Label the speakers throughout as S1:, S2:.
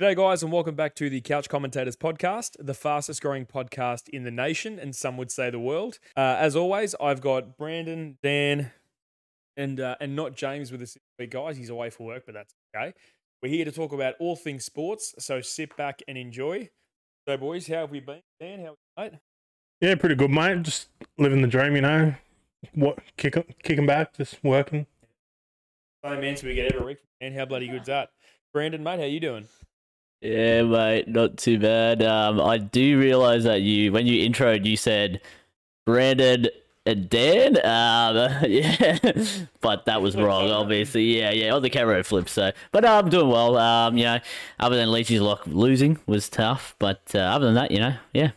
S1: G'day, guys, and welcome back to the Couch Commentators podcast, the fastest growing podcast in the nation, and some would say the world. Uh, as always, I've got Brandon, Dan, and uh, and not James with us this week, guys. He's away for work, but that's okay. We're here to talk about all things sports, so sit back and enjoy. So, boys, how have we been? Dan, how are you, mate?
S2: Yeah, pretty good, mate. Just living the dream, you know. What kick kicking back, just working.
S1: Same answer we get every week. And how bloody good's that? Brandon, mate, how you doing?
S3: Yeah, mate, not too bad. Um, I do realize that you, when you introed, you said Brandon and Dan. Um, yeah, but that was wrong, obviously. Yeah, yeah, on the camera flip. So, but uh, I'm doing well. Um, you know, other than Leachy's lock losing was tough, but uh, other than that, you know, yeah.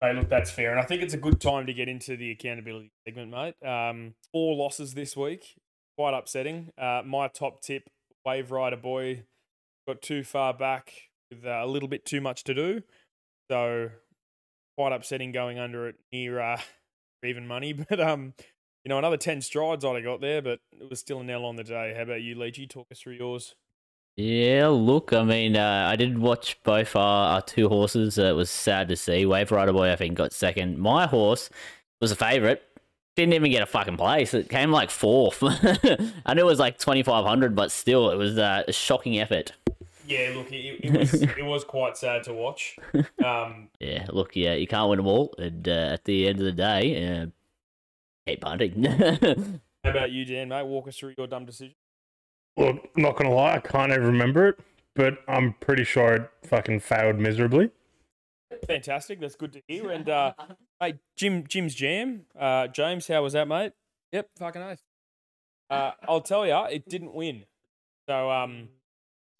S1: Hey, look, that's fair, and I think it's a good time to get into the accountability segment, mate. Um, four losses this week, quite upsetting. Uh, my top tip: Wave Rider boy got too far back with uh, a little bit too much to do. So quite upsetting going under it near uh, even money. But um, you know, another ten strides I'd have got there, but it was still a nail on the day. How about you, Leachy? Talk us through yours.
S3: Yeah, look, I mean, uh, I did watch both our, our two horses. Uh, it was sad to see. Wave Rider Boy, I think, got second. My horse was a favourite. Didn't even get a fucking place. It came like fourth. I knew it was like 2,500, but still, it was uh, a shocking effort.
S1: Yeah, look, it, it was it was quite sad to watch. Um,
S3: Yeah, look, yeah, you can't win them all. And uh, at the end of the day, uh, keep punting.
S1: how about you, Dan? Mate, walk us through your dumb decision.
S2: Look, not gonna lie, I can't even remember it, but I'm pretty sure it fucking failed miserably.
S1: Fantastic, that's good to hear. And uh, mate, Jim Jim's jam. Uh, James, how was that, mate? Yep, fucking nice. Uh, I'll tell you, it didn't win. So um,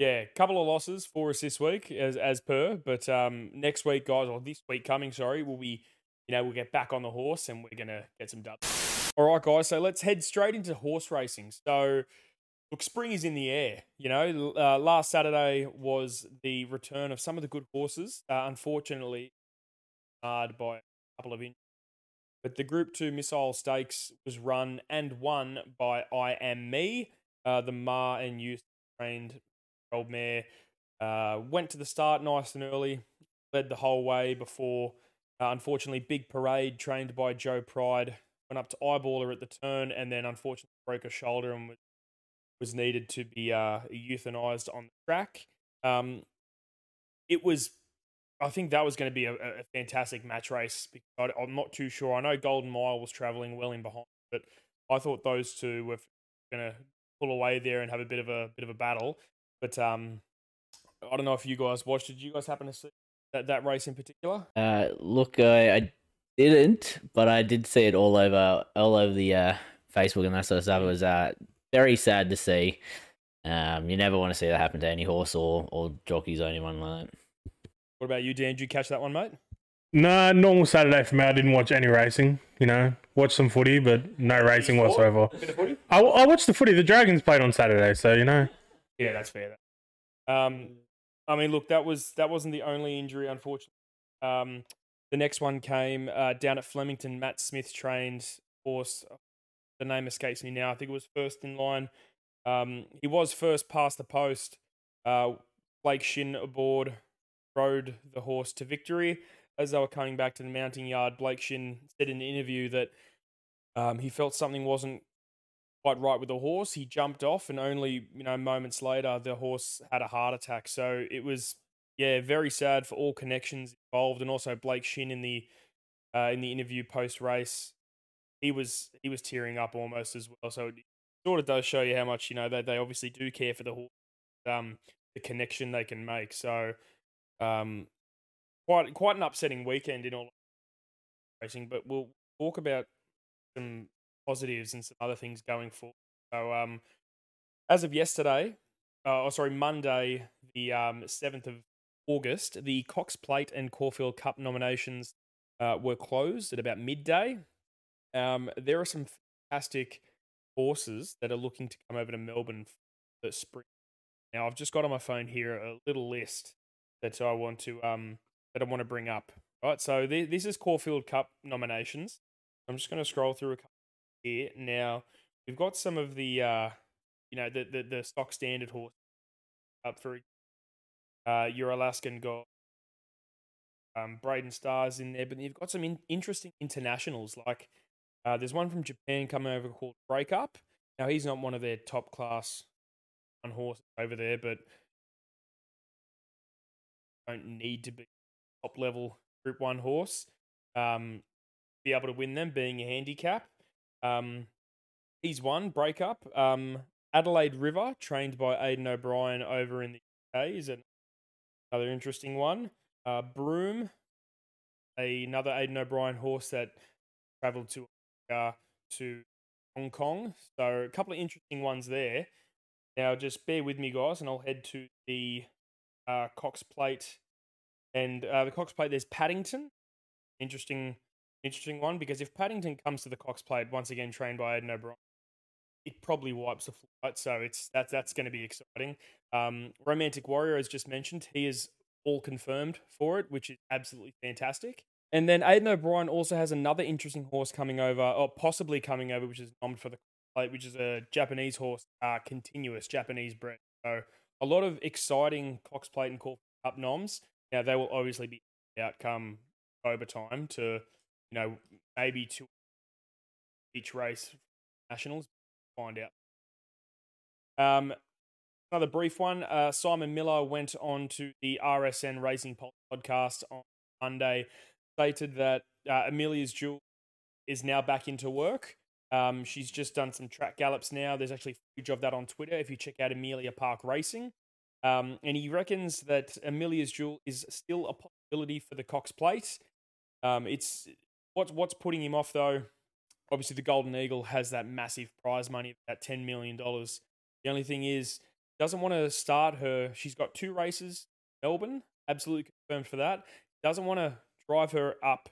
S1: yeah, couple of losses for us this week as as per. But um, next week, guys, or this week coming, sorry, we'll be, you know, we'll get back on the horse and we're gonna get some dubs. All right, guys. So let's head straight into horse racing. So. Look, spring is in the air. You know, uh, last Saturday was the return of some of the good horses. Uh, unfortunately, hard by a couple of inches. But the Group 2 Missile Stakes was run and won by I Am Me, uh, the Ma and Youth trained old mare. Uh, went to the start nice and early, led the whole way before, uh, unfortunately, Big Parade, trained by Joe Pride, went up to eyeballer at the turn and then unfortunately broke a shoulder and was was needed to be uh, euthanized on the track. Um, it was, I think that was going to be a, a fantastic match race. Because I, I'm not too sure. I know Golden Mile was traveling well in behind, but I thought those two were going to pull away there and have a bit of a bit of a battle. But um, I don't know if you guys watched. Did you guys happen to see that, that race in particular?
S3: uh, look, I, I didn't, but I did see it all over all over the uh, Facebook and that sort of stuff. It was uh, very sad to see. Um, you never want to see that happen to any horse or, or jockeys or anyone like that.
S1: What about you, Dan? Did you catch that one, mate?
S2: Nah, normal Saturday for me. I didn't watch any racing. You know, watched some footy, but no racing whatsoever.
S1: Bit of footy?
S2: I, I watched the footy. The Dragons played on Saturday, so you know.
S1: Yeah, that's fair. Um, I mean, look, that was that wasn't the only injury, unfortunately. Um, the next one came uh, down at Flemington. Matt Smith trained horse. The name escapes me now. I think it was first in line. Um, he was first past the post. Uh, Blake Shinn aboard rode the horse to victory. As they were coming back to the mounting yard, Blake Shinn said in an interview that um, he felt something wasn't quite right with the horse. He jumped off, and only you know moments later, the horse had a heart attack. So it was yeah, very sad for all connections involved, and also Blake Shinn in the uh, in the interview post race, he was he was tearing up almost as well. So it sort of does show you how much you know they they obviously do care for the horse, um, the connection they can make. So um, quite quite an upsetting weekend in all racing, but we'll talk about some positives and some other things going forward. So, um, as of yesterday, uh, oh sorry, Monday, the um seventh of August, the Cox Plate and Caulfield Cup nominations uh, were closed at about midday. Um, there are some fantastic horses that are looking to come over to Melbourne for the spring. Now, I've just got on my phone here a little list that I want to um that I want to bring up. Right, so th- this is Caulfield Cup nominations. I'm just going to scroll through a couple here. Now we've got some of the uh, you know the the, the stock standard horse up for uh, your Alaskan guy, um, Braden Stars in there, but you've got some in- interesting internationals. Like uh, there's one from Japan coming over called Breakup. Now he's not one of their top class on horses over there, but don't need to be top level Group One horse. Um, be able to win them, being a handicap. Um, he's won breakup. Um, Adelaide River, trained by Aidan O'Brien over in the UK, is another interesting one. Uh, Broome, another Aidan O'Brien horse that travelled to uh, to Hong Kong. So a couple of interesting ones there. Now, just bear with me, guys, and I'll head to the uh, Cox Plate. And uh, the Cox Plate, there's Paddington. Interesting, interesting one because if Paddington comes to the Cox Plate once again, trained by Aidan O'Brien, it probably wipes the flight. So it's that's that's going to be exciting. Um, Romantic Warrior, as just mentioned, he is all confirmed for it, which is absolutely fantastic. And then Aidan O'Brien also has another interesting horse coming over, or possibly coming over, which is nommed for the plate, which is a Japanese horse, uh, continuous Japanese bred. So a lot of exciting Cox Plate and Caulfield Cup noms. Now they will obviously be outcome over time to, you know, maybe to each race nationals. Find out. Um, another brief one. Uh, Simon Miller went on to the RSN Racing podcast on Monday, stated that uh, Amelia's Jewel is now back into work. Um, she's just done some track gallops now. There's actually footage of that on Twitter if you check out Amelia Park Racing. Um, and he reckons that Amelia's Jewel is still a possibility for the Cox Plate. Um, it's what's what's putting him off though. Obviously, the Golden Eagle has that massive prize money, that ten million dollars. The only thing is, doesn't want to start her. She's got two races, Melbourne, absolutely confirmed for that. Doesn't want to drive her up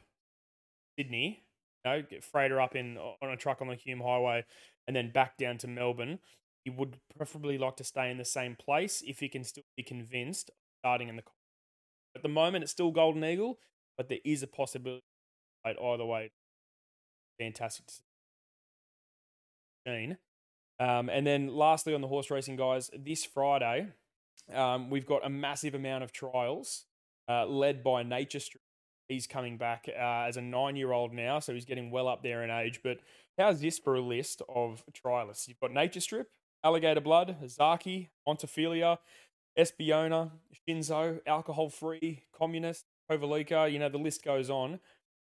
S1: Sydney, you know, get freight her up in on a truck on the Hume Highway, and then back down to Melbourne. He would preferably like to stay in the same place if he can still be convinced starting in the. At the moment, it's still Golden Eagle, but there is a possibility either way. Fantastic. Um, and then lastly, on the horse racing guys, this Friday, um, we've got a massive amount of trials uh, led by Nature Strip. He's coming back uh, as a nine year old now, so he's getting well up there in age. But how's this for a list of trialists? You've got Nature Strip, Alligator Blood, Zaaki, Montefilia, Espiona, Shinzo, Alcohol Free, Communist, Kovalica. You know, the list goes on.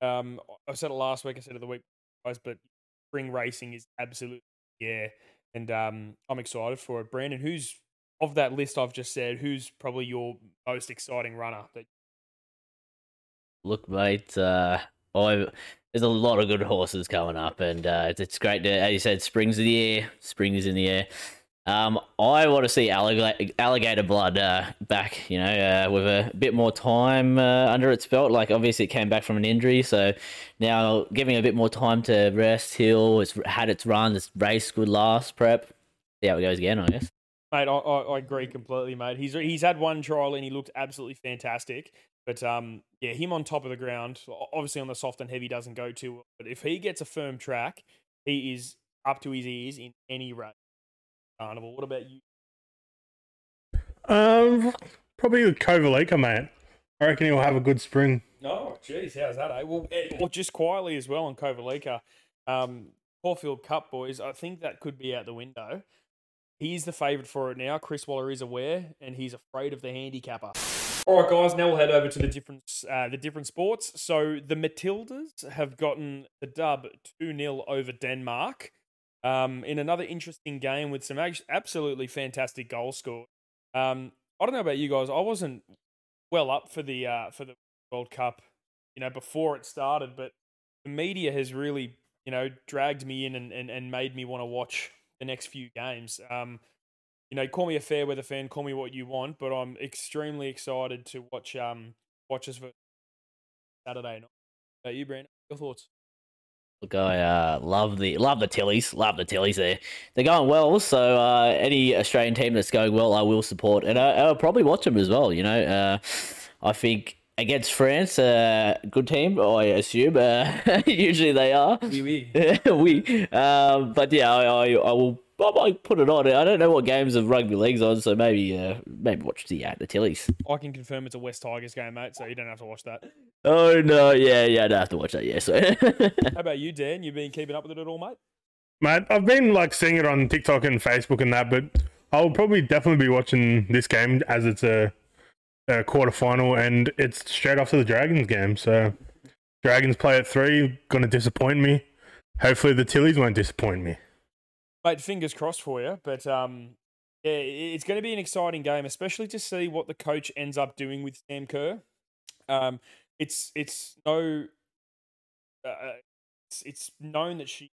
S1: Um, I said it last week, I said it the week, guys, but spring racing is absolutely, yeah. And um, I'm excited for it. Brandon, who's of that list I've just said, who's probably your most exciting runner? That
S3: Look, mate, uh, I there's a lot of good horses coming up, and uh, it's, it's great to, as you said, spring's in the air. Spring is in the air. Um, I want to see alligator, alligator blood uh, back, you know, uh, with a bit more time uh, under its belt. Like, obviously, it came back from an injury, so now giving a bit more time to rest, heal. It's had its run, it's race good last prep. See how it goes again, I guess.
S1: Mate, I, I, I agree completely, mate. He's he's had one trial and he looked absolutely fantastic. But um, yeah, him on top of the ground, obviously on the soft and heavy doesn't go too well. But if he gets a firm track, he is up to his ears in any race. Carnival. What about you?
S2: Um, probably with Kovalica, mate. I reckon he'll have a good spring.
S1: Oh, jeez, how's that? Eh? Well, eh, well, just quietly as well on Kovalica. Um, Caulfield Cup boys, I think that could be out the window. He's the favourite for it now. Chris Waller is aware, and he's afraid of the handicapper. All right, guys. Now we'll head over to the different uh, the different sports. So the Matildas have gotten the dub two 0 over Denmark. Um, in another interesting game with some absolutely fantastic goal score. Um, I don't know about you guys. I wasn't well up for the uh, for the World Cup, you know, before it started, but the media has really, you know, dragged me in and, and, and made me want to watch the next few games. Um, you know, call me a fair weather fan, call me what you want, but I'm extremely excited to watch um watch for Saturday night. About you, Brandon? Your thoughts?
S3: Look, I uh, love the love the Tillies, love the Tillies. There, they're going well. So uh, any Australian team that's going well, I will support, and I, I'll probably watch them as well. You know, uh, I think against France, a uh, good team, I assume. Uh, usually they are.
S1: Oui, oui.
S3: we. Um, but yeah, I, I, I will I might put it on. I don't know what games of rugby league's on, so maybe uh, maybe watch the uh, the Tillies.
S1: I can confirm it's a West Tigers game, mate, so you don't have to watch that.
S3: Oh no, yeah, yeah, I don't have to watch that. Yeah, so
S1: How about you, Dan? You've been keeping up with it at all, mate?
S2: Mate, I've been like seeing it on TikTok and Facebook and that, but I'll probably definitely be watching this game as it's a, a quarter final and it's straight after the Dragons game. So Dragons play at three, gonna disappoint me. Hopefully the Tillies won't disappoint me.
S1: Mate, fingers crossed for you. But um, yeah, it's going to be an exciting game, especially to see what the coach ends up doing with Sam Kerr. Um, it's it's no, uh, it's, it's known that she, you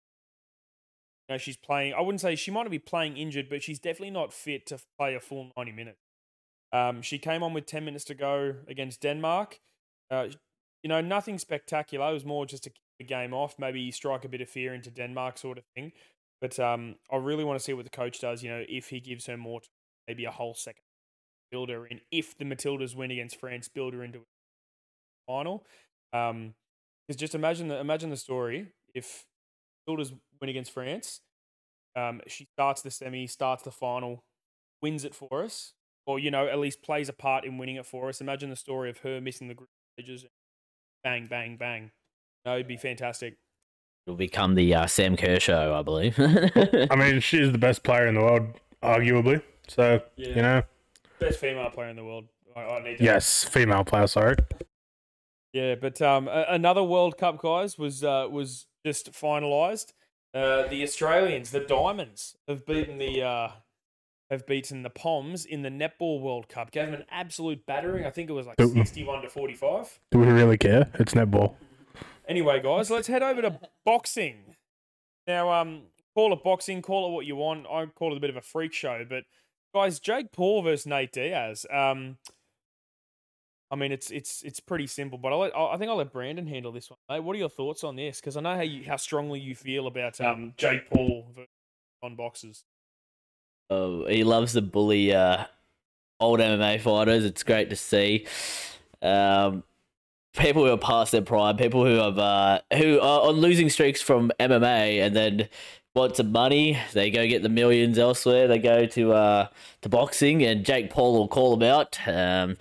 S1: know, she's playing. I wouldn't say she might be playing injured, but she's definitely not fit to play a full ninety minutes. Um, she came on with ten minutes to go against Denmark. Uh, you know, nothing spectacular. It was more just to keep the game off, maybe strike a bit of fear into Denmark, sort of thing. But um, I really want to see what the coach does. You know, if he gives her more, maybe a whole second, build her in. If the Matildas win against France, build her into a final. Um, because just imagine the imagine the story if Matildas win against France, um, she starts the semi, starts the final, wins it for us, or you know at least plays a part in winning it for us. Imagine the story of her missing the group stages, bang, bang, bang. No, it'd be fantastic.
S3: It'll become the uh, Sam Kerr show, I believe.
S2: I mean, she's the best player in the world, arguably. So,
S1: Yeah.
S2: you know,
S1: Best female player in the world. I, I need to
S2: yes, female player, sorry.
S1: Yeah, but um, a- another World Cup, guys, was uh, was just finalised. Uh, the Australians, the Diamonds, have beaten the uh, have beaten the Poms in the netball World Cup. Gave them an absolute battering. I think it was like
S2: Ooh.
S1: sixty-one to forty-five.
S2: Do we really care? It's netball.
S1: Anyway, guys, let's head over to boxing. Now, um, call it boxing, call it what you want. I call it a bit of a freak show, but guys, Jake Paul versus Nate Diaz. Um, I mean, it's it's it's pretty simple, but I'll let, I think I'll let Brandon handle this one. Mate, what are your thoughts on this? Because I know how you how strongly you feel about um Jake Paul versus on boxes.
S3: Oh, he loves to bully uh, old MMA fighters. It's great to see. Um, people who are past their prime, people who have uh, who are on losing streaks from MMA, and then want some money, they go get the millions elsewhere. They go to uh, to boxing, and Jake Paul will call them out. Um,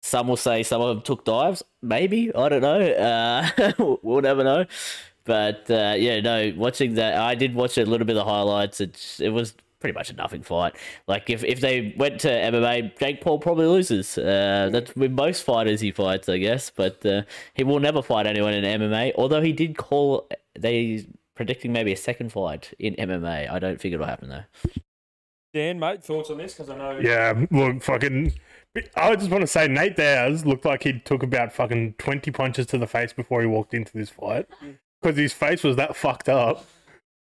S3: some will say some of them took dives. Maybe I don't know. Uh, we'll never know. But uh, yeah, no. Watching that, I did watch a little bit of the highlights. It's it was pretty much a nothing fight. Like if, if they went to MMA, Jake Paul probably loses. Uh, that's with most fighters he fights, I guess. But uh, he will never fight anyone in MMA. Although he did call they predicting maybe a second fight in MMA. I don't think it'll happen though.
S1: Dan, mate, thoughts on this? Because I know.
S2: Yeah, look, fucking. I just want to say Nate Diaz looked like he took about fucking 20 punches to the face before he walked into this fight. Because his face was that fucked up.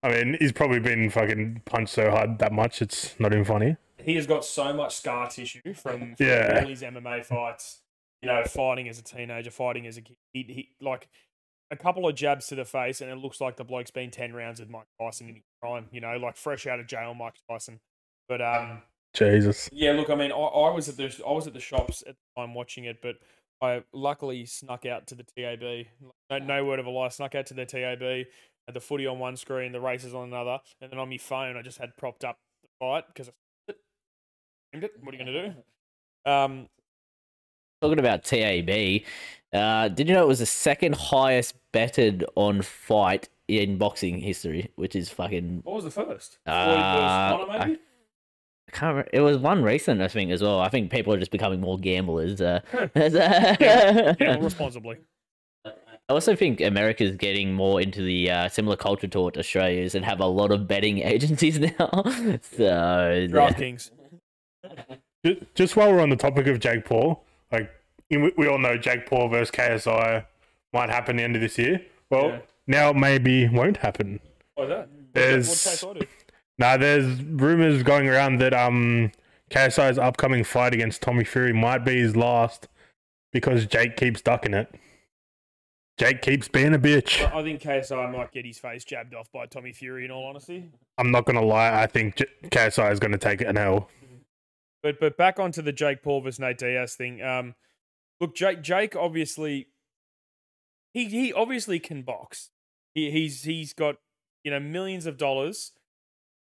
S2: I mean, he's probably been fucking punched so hard that much, it's not even funny.
S1: he has got so much scar tissue from, from
S2: Yeah.
S1: all his MMA fights. You know, fighting as a teenager, fighting as a kid. He, he like a couple of jabs to the face, and it looks like the bloke's been ten rounds with Mike Tyson in his prime. You know, like fresh out of jail, Mike Tyson. But um,
S2: Jesus.
S1: yeah, look, I mean, I, I was at the I was at the shops at the time watching it, but I luckily snuck out to the TAB. No, no word of a lie, snuck out to the TAB. Had the footy on one screen, the races on another, and then on my phone, I just had propped up the fight because I streamed it. What are you going to do? Um,
S3: Talking about TAB, uh, did you know it was the second highest betted on fight in boxing history, which is fucking.
S1: what was the first?
S3: Uh,
S1: Floyd versus Conor,
S3: I-
S1: maybe?
S3: I can't remember. It was one recent, I think, as well. I think people are just becoming more gamblers. Uh,
S1: Yeah, responsibly.
S3: I also think America's getting more into the uh, similar culture to what Australia is and have a lot of betting agencies now. so, yeah.
S1: DraftKings.
S2: Ju- Just while we're on the topic of Jake Paul, like we all know Jake Paul versus KSI might happen the end of this year. Well,
S1: Yeah.
S2: now maybe won't happen.
S1: What's that?
S2: There's-
S1: What case I do?
S2: Now, there's rumors going around that um KSI's upcoming fight against Tommy Fury might be his last because Jake keeps ducking it. Jake keeps being a bitch.
S1: I think KSI might get his face jabbed off by Tommy Fury. In all honesty,
S2: I'm not gonna lie. I think J- KSI is gonna take it an L.
S1: But but back onto the Jake Paul versus Nate Diaz thing. Um, look, Jake Jake obviously he he obviously can box. He he's he's got you know millions of dollars.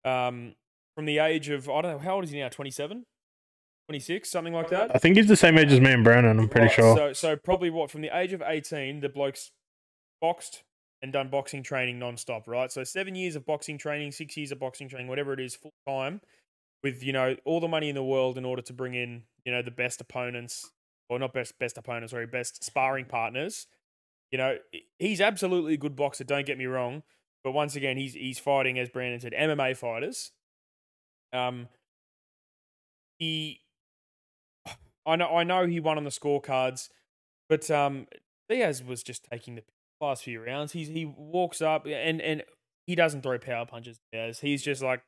S1: Um, from the age of I don't know how old is he now? 27, 26, something like that.
S2: I think he's the same age as me and Brandon. I'm pretty
S1: Right,
S2: sure.
S1: So, so probably what from the age of eighteen, the bloke's boxed and done boxing training non-stop, right? So seven years of boxing training, six years of boxing training, whatever it is, full time, with you know all the money in the world in order to bring in you know the best opponents, or not best best opponents, sorry, best sparring partners. You know he's absolutely a good boxer. Don't get me wrong, but once again, he's he's fighting as Brandon said, MMA fighters. Um, he I know I know he won on the scorecards, but um Diaz was just taking the last few rounds. He's he walks up and and he doesn't throw power punches. Diaz. He's just like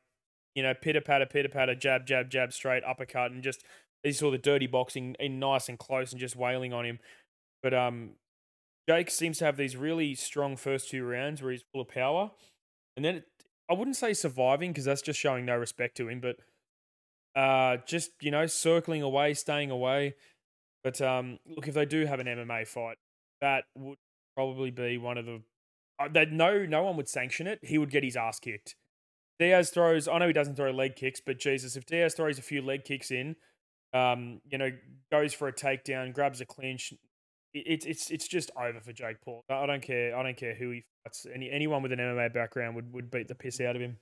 S1: you know pitter patter pitter patter jab jab jab straight uppercut and just he saw the dirty boxing in nice and close and just wailing on him. But um Jake seems to have these really strong first two rounds where he's full of power, and then it, I wouldn't say surviving because that's just showing no respect to him, but uh, just you know circling away, staying away. But um, look, if they do have an MMA fight, that would probably be one of the uh, that no no one would sanction it. He would get his ass kicked. Diaz throws. I know he doesn't throw leg kicks, but Jesus, if Diaz throws a few leg kicks in, um, you know, goes for a takedown, grabs a clinch, it, it's it's it's just over for Jake Paul. I don't care. I don't care who he fights. Any anyone with an MMA background would, would beat the piss out of him.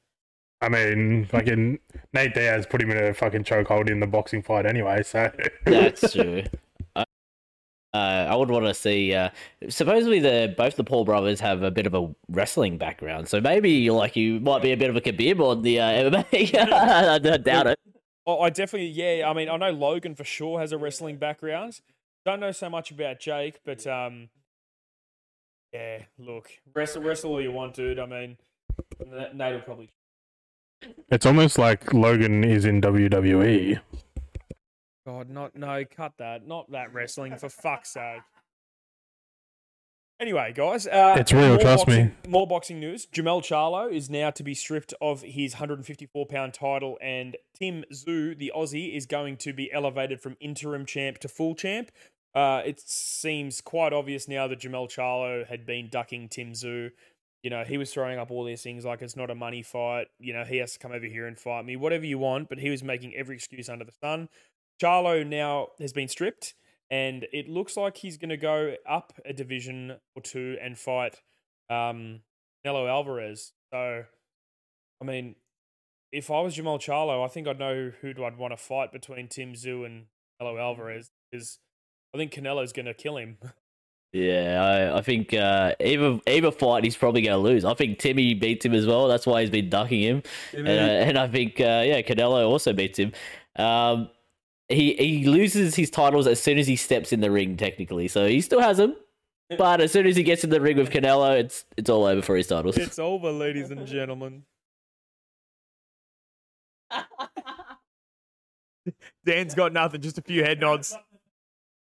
S2: I mean, fucking Nate Diaz put him in a fucking chokehold in the boxing fight anyway. So
S3: That's true. Uh, I would want to see. Uh, supposedly, the both the Paul brothers have a bit of a wrestling background, so maybe like you might be a bit of a Khabib on the uh, MMA. I don't doubt it.
S1: Oh, I definitely, yeah. I mean, I know Logan for sure has a wrestling background. Don't know so much about Jake, but um, yeah. Look, wrestle, wrestle all you want, dude. I mean, Nate will probably.
S2: It's almost like Logan is in. WWE.
S1: God, not no, cut that. Not that wrestling for fuck's sake. Anyway, guys, uh,
S2: It's real,
S1: more
S2: trust me.
S1: More boxing news: Jermell Charlo is now to be stripped of his 154 pound title, and Tim Tszyu, the Aussie, is going to be elevated from interim champ to full champ. Uh, it seems quite obvious now that Jermell Charlo had been ducking Tim Tszyu. You know, he was throwing up all these things like it's not a money fight. You know, he has to come over here and fight me, whatever you want. But he was making every excuse under the sun. Charlo now has been stripped, and it looks like he's going to go up a division or two and fight um, Nello Alvarez. So, I mean, if I was Jermell Charlo, I think I'd know who do I'd want to fight between Tim Tszyu and Nello Alvarez because I think Canelo's going to kill him.
S3: Yeah, I, I think uh, either either fight he's probably going to lose. I think Timmy beats him as well. That's why he's been ducking him, and, uh, and I think uh, yeah, Canelo also beats him. Um, he he loses his titles as soon as he steps in the ring, technically. So he still has them, but as soon as he gets in the ring with Canelo, it's it's all over for his titles.
S1: It's over, ladies and gentlemen. Dan's got nothing, just a few head nods.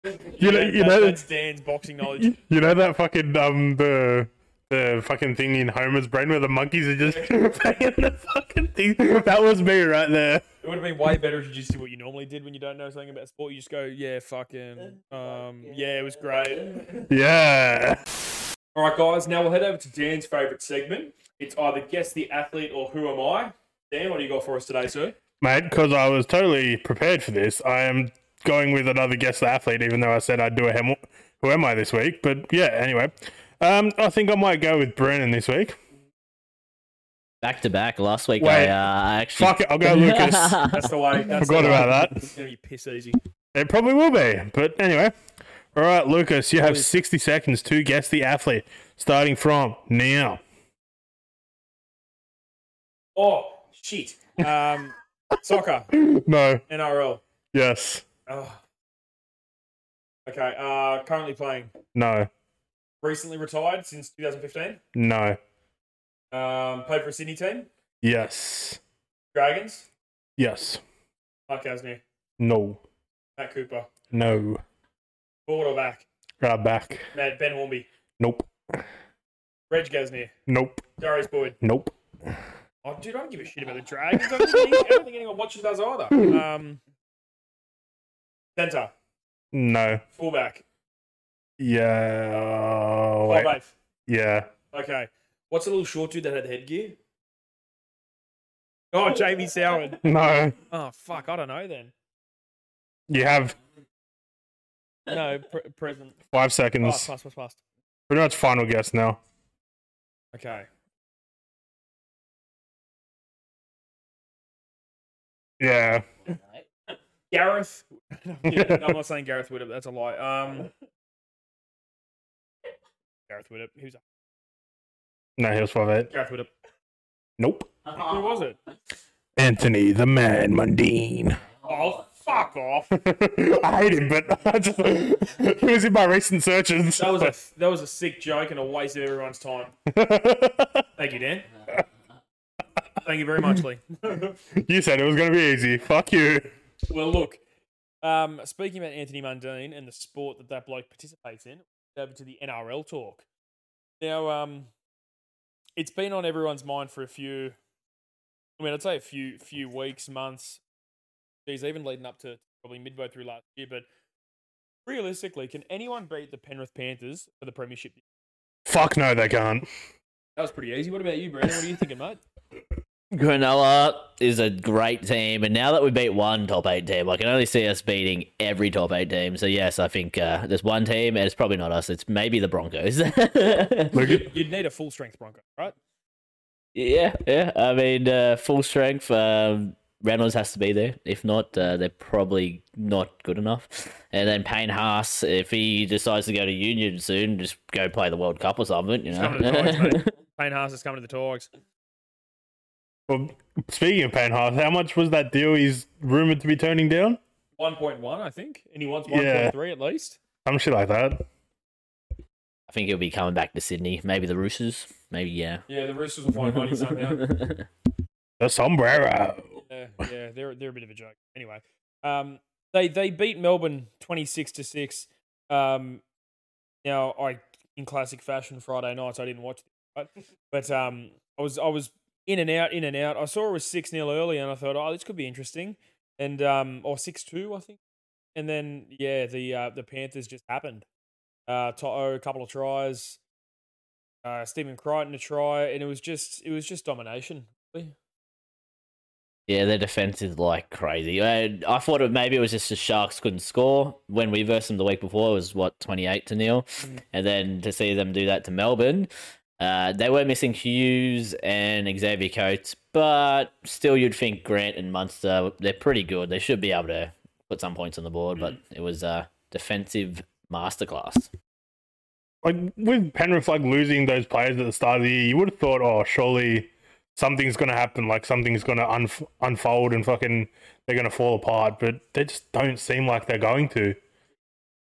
S2: You know,
S1: That-
S2: you know,
S1: that's Dan's boxing knowledge.
S2: you know that fucking um the the fucking thing in Homer's brain where the monkeys are just playing the fucking thing. That was me right there.
S1: It would have been way better if you just did what you normally did when you don't know something about sport. You just go, yeah, fucking, um, yeah, it was great.
S2: Yeah.
S1: All right, guys. Now we'll head over to Dan's favourite segment. It's either guess the athlete or who am I. Dan, what do you got for us today, sir?
S2: Mate, because I was totally prepared for this, I am going with another guest the athlete, even though I said I'd do a hem- who am I this week. But yeah, anyway. Um, I think I might go with Brennan this week.
S3: Back to back. Last week,
S2: Wait.
S3: I uh, actually
S2: Fuck it, I'll go Lucas.
S1: That's the way. That's
S2: Forgot
S1: the way.
S2: about that.
S1: It's gonna be piss easy.
S2: It probably will be. But anyway. All right, Lucas, you have 60 seconds to guess the athlete, starting from now.
S1: Oh shit. Um, soccer,
S2: No.
S1: NRL.
S2: Yes.
S1: Oh. Okay. Uh, currently playing.
S2: No.
S1: Recently retired since 2015.
S2: No.
S1: Um, played for a Sydney team.
S2: Yes.
S1: Dragons.
S2: Yes.
S1: Mark Gasnier.
S2: No.
S1: Matt Cooper.
S2: No.
S1: Forward or back.
S2: Right back.
S1: Matt Ben Hornby.
S2: Nope.
S1: Reg Gasnier.
S2: Nope.
S1: Darius Boyd.
S2: Nope.
S1: Oh, dude, I don't give a shit about the Dragons. I don't think, I don't think anyone watches those either. Um, center,
S2: No.
S1: fullback,
S2: Yeah. oh,
S1: five
S2: wait.
S1: eighth.
S2: Yeah.
S1: Okay. What's a little short dude that had headgear? Oh, Jamie Soward.
S2: No,
S1: Oh fuck, I don't know then.
S2: you have
S1: No, pre- present.
S2: five
S1: Pass,
S2: seconds.
S1: pass, pass, pass.
S2: Pretty much final guess now.
S1: Okay.
S2: Yeah.
S1: Gareth. Yeah, I'm not saying Gareth Widdop. That's a lie. Um, Gareth Widdop. Who's that?
S2: No, he was five eight.
S1: Gareth Widdop.
S2: Nope.
S1: Who was it?
S2: Anthony the Man Mundine.
S1: Oh, fuck off.
S2: I hate him, but I just, he was in my recent searches.
S1: That was a that was a sick joke and a waste of everyone's time. Thank you, Dan. Thank you very much, Lee.
S2: you said it was going to be easy. Fuck you.
S1: Well, look. Um, speaking about Anthony Mundine and the sport that that bloke participates in, over to the NRL talk. Now, um, it's been on everyone's mind for a few. I mean, I'd say a few few weeks, months. Geez, even leading up to probably midway through last year. But realistically, can anyone beat the Penrith Panthers for the premiership?
S2: Fuck no, they can't.
S1: That was pretty easy. What about you, Brandon? What are you thinking, mate?
S3: Cronulla is a great team, and now that we beat one top eight team, I can only see us beating every top eight team. So yes, I think uh, there's one team, and it's probably not us. It's maybe the Broncos.
S1: You'd, you'd need a full strength Bronco, right?
S3: yeah, yeah. I mean, uh, full strength. Um, Reynolds has to be there. If not, uh, they're probably not good enough. And then Payne Haas, if he decides to go to Union soon, just go play the World Cup or something. You know.
S1: coming to the Tigers. Payne Haas is coming to the Tigers.
S2: Well, speaking of Payne how much was that deal he's rumored to be turning down?
S1: One point one, I think, and he wants
S2: Yeah.
S1: one point three at least.
S2: Some shit like that.
S3: I think he'll be coming back to Sydney. Maybe the Roosters. Maybe yeah.
S1: Yeah, the Roosters will find money somehow.
S2: The sombrero.
S1: Yeah, yeah, they're they're a bit of a joke. Anyway, um, they they beat Melbourne twenty six to six. Um, now I in classic fashion Friday nights I didn't watch, it, right? but um, I was I was in and out, in and out. I saw it was six 0 early, and I thought, oh, this could be interesting, and um, or six two, I think, and then yeah, the uh, the Panthers just happened. Uh, Toto, a couple of tries. Uh, Stephen Crichton a try, and it was just it was just domination. really.
S3: Yeah, their defense is like crazy. I, I thought it, maybe it was just the Sharks couldn't score when we versed them the week before. It was what twenty eight to nil,
S1: Mm.
S3: and then to see them do that to Melbourne, uh, they were missing Hughes and Xavier Coates, but still, you'd think Grant and Munster they're pretty good. They should be able to put some points on the board, but it was a defensive masterclass.
S2: Like with Penrith like losing those players at the start of the year, you would have thought, oh, surely something's gonna happen. Like something's gonna unf- unfold and fucking they're gonna fall apart. But they just don't seem like they're going to.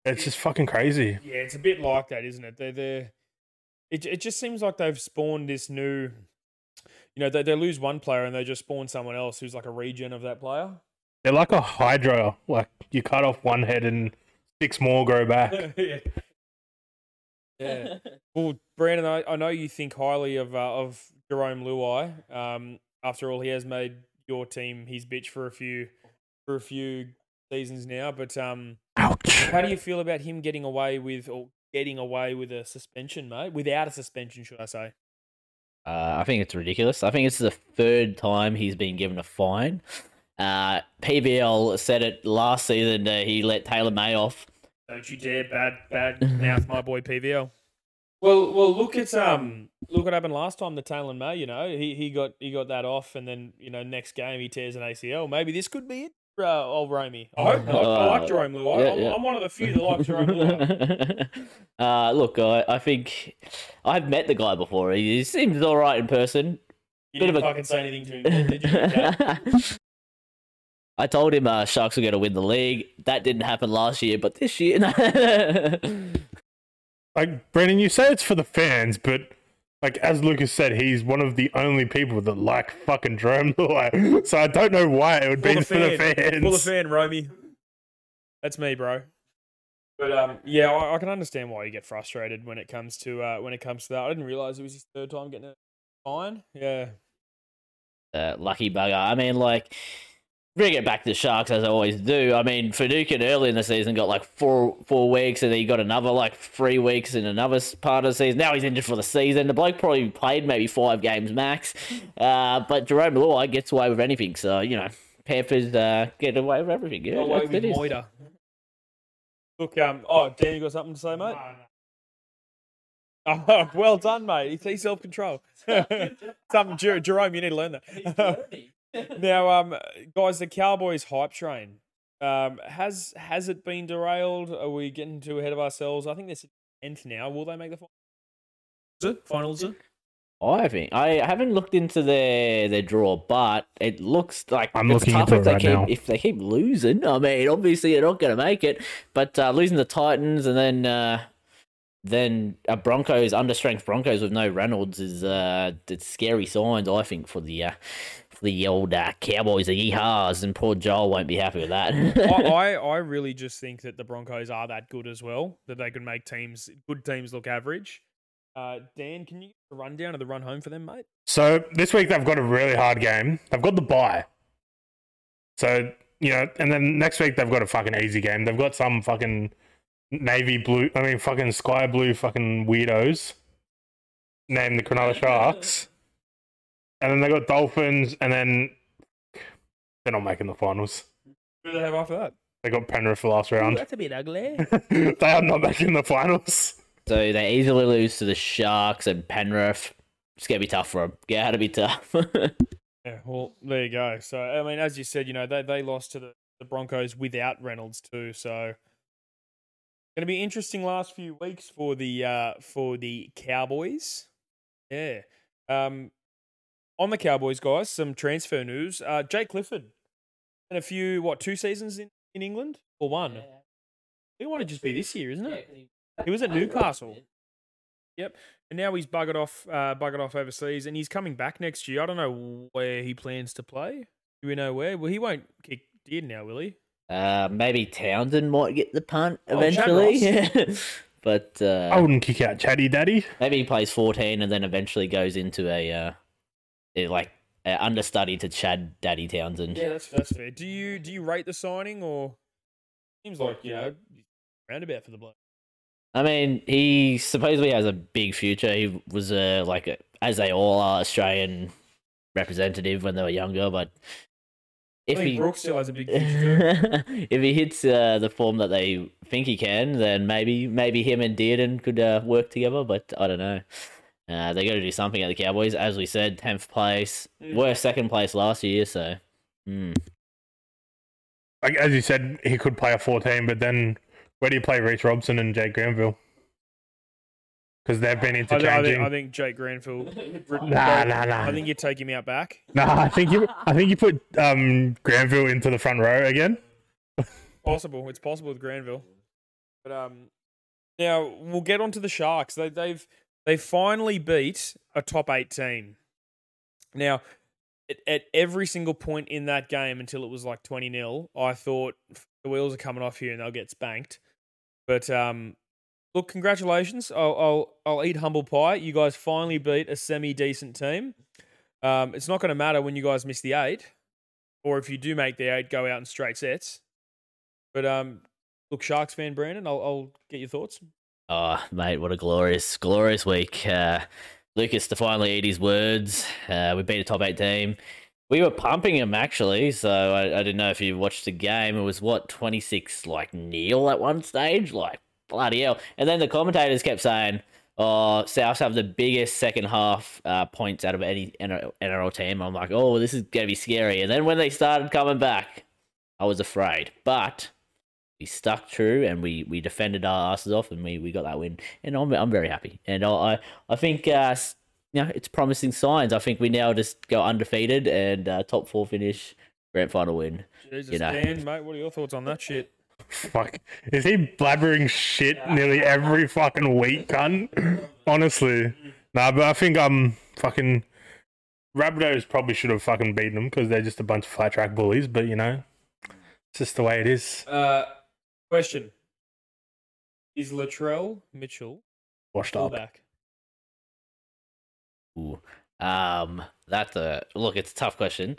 S2: It's just fucking crazy.
S1: Yeah, it's a bit like that, isn't it? They're, they're it, it just seems like they've spawned this new, you know, they, they lose one player and they just spawn someone else who's like a regen of that player.
S2: They're like a hydra. Like you cut off one head and six more grow back.
S1: yeah. yeah. Well, Brandon, I, I know you think highly of uh, of Jarome Luai. Um, after all, he has made your team his bitch for a few for a few seasons now. But um,
S2: Ouch.
S1: how do you feel about him getting away with or getting away with a suspension, mate? Without a suspension, should I say?
S3: Uh, I think it's ridiculous. I think it's the third time he's been given a fine. Uh, PVL said it last season that he let Taylan May off.
S1: Don't you dare bad bad mouth my boy PVL. Well, well, look at um, look what happened last time. The Taylan May, you know, he he got he got that off, and then you know next game he tears an ACL. Maybe this could be it. Uh, old Romy. I hope not. I like Jarome Luai.
S3: yeah,
S1: I'm,
S3: yeah.
S1: I'm one of the few that like Jarome Luai.
S3: uh, look, I, I think I've met the guy before. He, he seems all right in person.
S1: You
S3: Bit
S1: didn't
S3: of a-
S1: fucking say anything to him, did you? Okay.
S3: I told him uh, Sharks were going to win the league. That didn't happen last year, but this year.
S2: Like Brendan, you say it's for the fans, but like as Lucas said, he's one of the only people that like fucking Jarome Luai. So I don't know why it would
S1: For
S2: be
S1: the
S2: for the fans.
S1: For the fan, Romy. That's me, bro. But um, yeah, I, I can understand why you get frustrated when it comes to uh, when it comes to that. I didn't realize it was his third time getting a fine. Yeah,
S3: uh, lucky bugger. I mean, like, bring it back to the Sharks as I always do. I mean, Finucane early in the season got like four four weeks, and then he got another like three weeks in another part of the season. Now he's injured for the season. The bloke probably played maybe five games max, uh, but Jarome Luai gets away with anything. So you know, Panthers uh, get away with everything. Yeah,
S1: Away with
S3: it is.
S1: Look, um, oh, Dan, you got something to say, mate? Oh, well done, mate. He's, he's self control. something, Jarome, you need to learn that. now, um, guys, the Cowboys hype train. Um, has has it been derailed? Are we getting too ahead of ourselves? I think this is tenth now. Will they make the finals? Is it finals? Is it?
S3: I think I haven't looked into their their draw, but it looks like
S2: I'm
S3: it's
S2: looking
S3: tough
S2: into
S3: if
S2: it
S3: they
S2: right
S3: keep
S2: now.
S3: if they keep losing. I mean, obviously they're not going to make it, but uh, losing the Titans and then uh, then uh, Broncos understrength Broncos with no Reynolds is uh, it's scary signs. I think for the uh, for the old uh, Cowboys, the yeehaws, and poor Joel won't be happy with that.
S1: I, I I really just think that the Broncos are that good as well that they can make teams good teams look average. Uh, Dan, can you give a rundown of the run home for them, mate?
S2: So this week they've got a really hard game. They've got the bye. So, you know, and then next week they've got a fucking easy game. They've got some fucking navy blue, I mean, fucking sky blue fucking weirdos named the Cronulla Sharks. And then they got Dolphins, and then they're not making the finals.
S1: Who do they have after that?
S2: They got Penrith for last round.
S1: That's a bit ugly.
S2: they are not making the finals.
S3: so they easily lose to the Sharks and Penrith. It's gonna be tough for them. Yeah, to be tough.
S1: Yeah, well, there you go. So, I mean, as you said, you know, they, they lost to the, the Broncos without Reynolds too. So, going to be interesting last few weeks for the uh, for the Cowboys. Yeah. Um, on the Cowboys, guys, some transfer news. Uh, Jake Clifford and a few what two seasons in, in England or one? It want to just be this year, isn't it? He was at Newcastle. Yep. And now he's buggered off, uh, buggered off overseas, and he's coming back next year. I don't know where he plans to play. Do we know where? Well, he won't kick dead now, will he?
S3: Uh, maybe Townsend might get the punt
S1: Oh,
S3: eventually. but uh,
S2: I wouldn't kick out Chatty Daddy.
S3: maybe he plays 14 and then eventually goes into a, uh, a, like a understudy to Chad Daddy Townsend.
S1: Yeah, that's that's fair. Do you do you rate the signing or seems like you know roundabout for the bloke?
S3: I mean, he supposedly has a big future. He was a like a, as they all are Australian representative when they were younger, but if he
S1: Brooks still has a big future.
S3: if he hits uh, the form that they think he can, then maybe maybe him and Dearden could uh, work together. But I don't know. Uh, they got to do something at the Cowboys, as we said, tenth place,
S1: Mm.
S3: were second place last year. So, mm.
S2: Like, as you said, he could play a 14, but then where do you play Reece Robson and Jake Granville? Because they've been
S1: I, thi- I
S2: interchanging.
S1: think I think Jake Granville.
S2: Nah, nah, nah.
S1: I think you take him out back.
S2: Nah, I think you. I think you put um, Granville into the front row again.
S1: Possible. It's possible with Granville. But um, now we'll get on to the Sharks. They, they've they finally beat a top eight team. Now, at, at every single point in that game until it was like twenty 0 I thought the wheels are coming off here and they'll get spanked. But um, look, congratulations. I'll I'll, I'll eat humble pie. You guys finally beat a semi decent team. Um, it's not going to matter when you guys miss the eight, or if you do make the eight, go out in straight sets. But um, look, Sharks fan Brandon, I'll, I'll get your thoughts.
S3: Oh mate, what a glorious, glorious week. Uh, Lucas to finally eat his words. Uh, we beat a top eight team. We were pumping him actually, so I, I didn't know if you watched the game. It was what twenty six like nil at one stage, like bloody hell. And then the commentators kept saying, "Oh, Souths have the biggest second half uh, points out of any NRL team." I'm like, "Oh, this is gonna be scary." And then when they started coming back, I was afraid, but we stuck true and we, we defended our asses off and we, we got that win. And I'm, I'm very happy. And I I, I think uh, you know, it's promising signs. I think we now just go undefeated and uh, top four finish, grand final win.
S1: Jesus,
S3: You know.
S1: Dan, mate, what are your thoughts on that shit?
S2: Fuck, is he blabbering shit nearly every fucking week, cunt? Honestly, nah. But I think um, fucking Rabbitohs probably should have fucking beaten them because they're just a bunch of flat track bullies. But you know, it's just the way it is.
S1: Uh, question: Is Latrell Mitchell
S2: Washed up.
S1: fullback?
S3: Ooh. Um, that's a look. It's a tough question.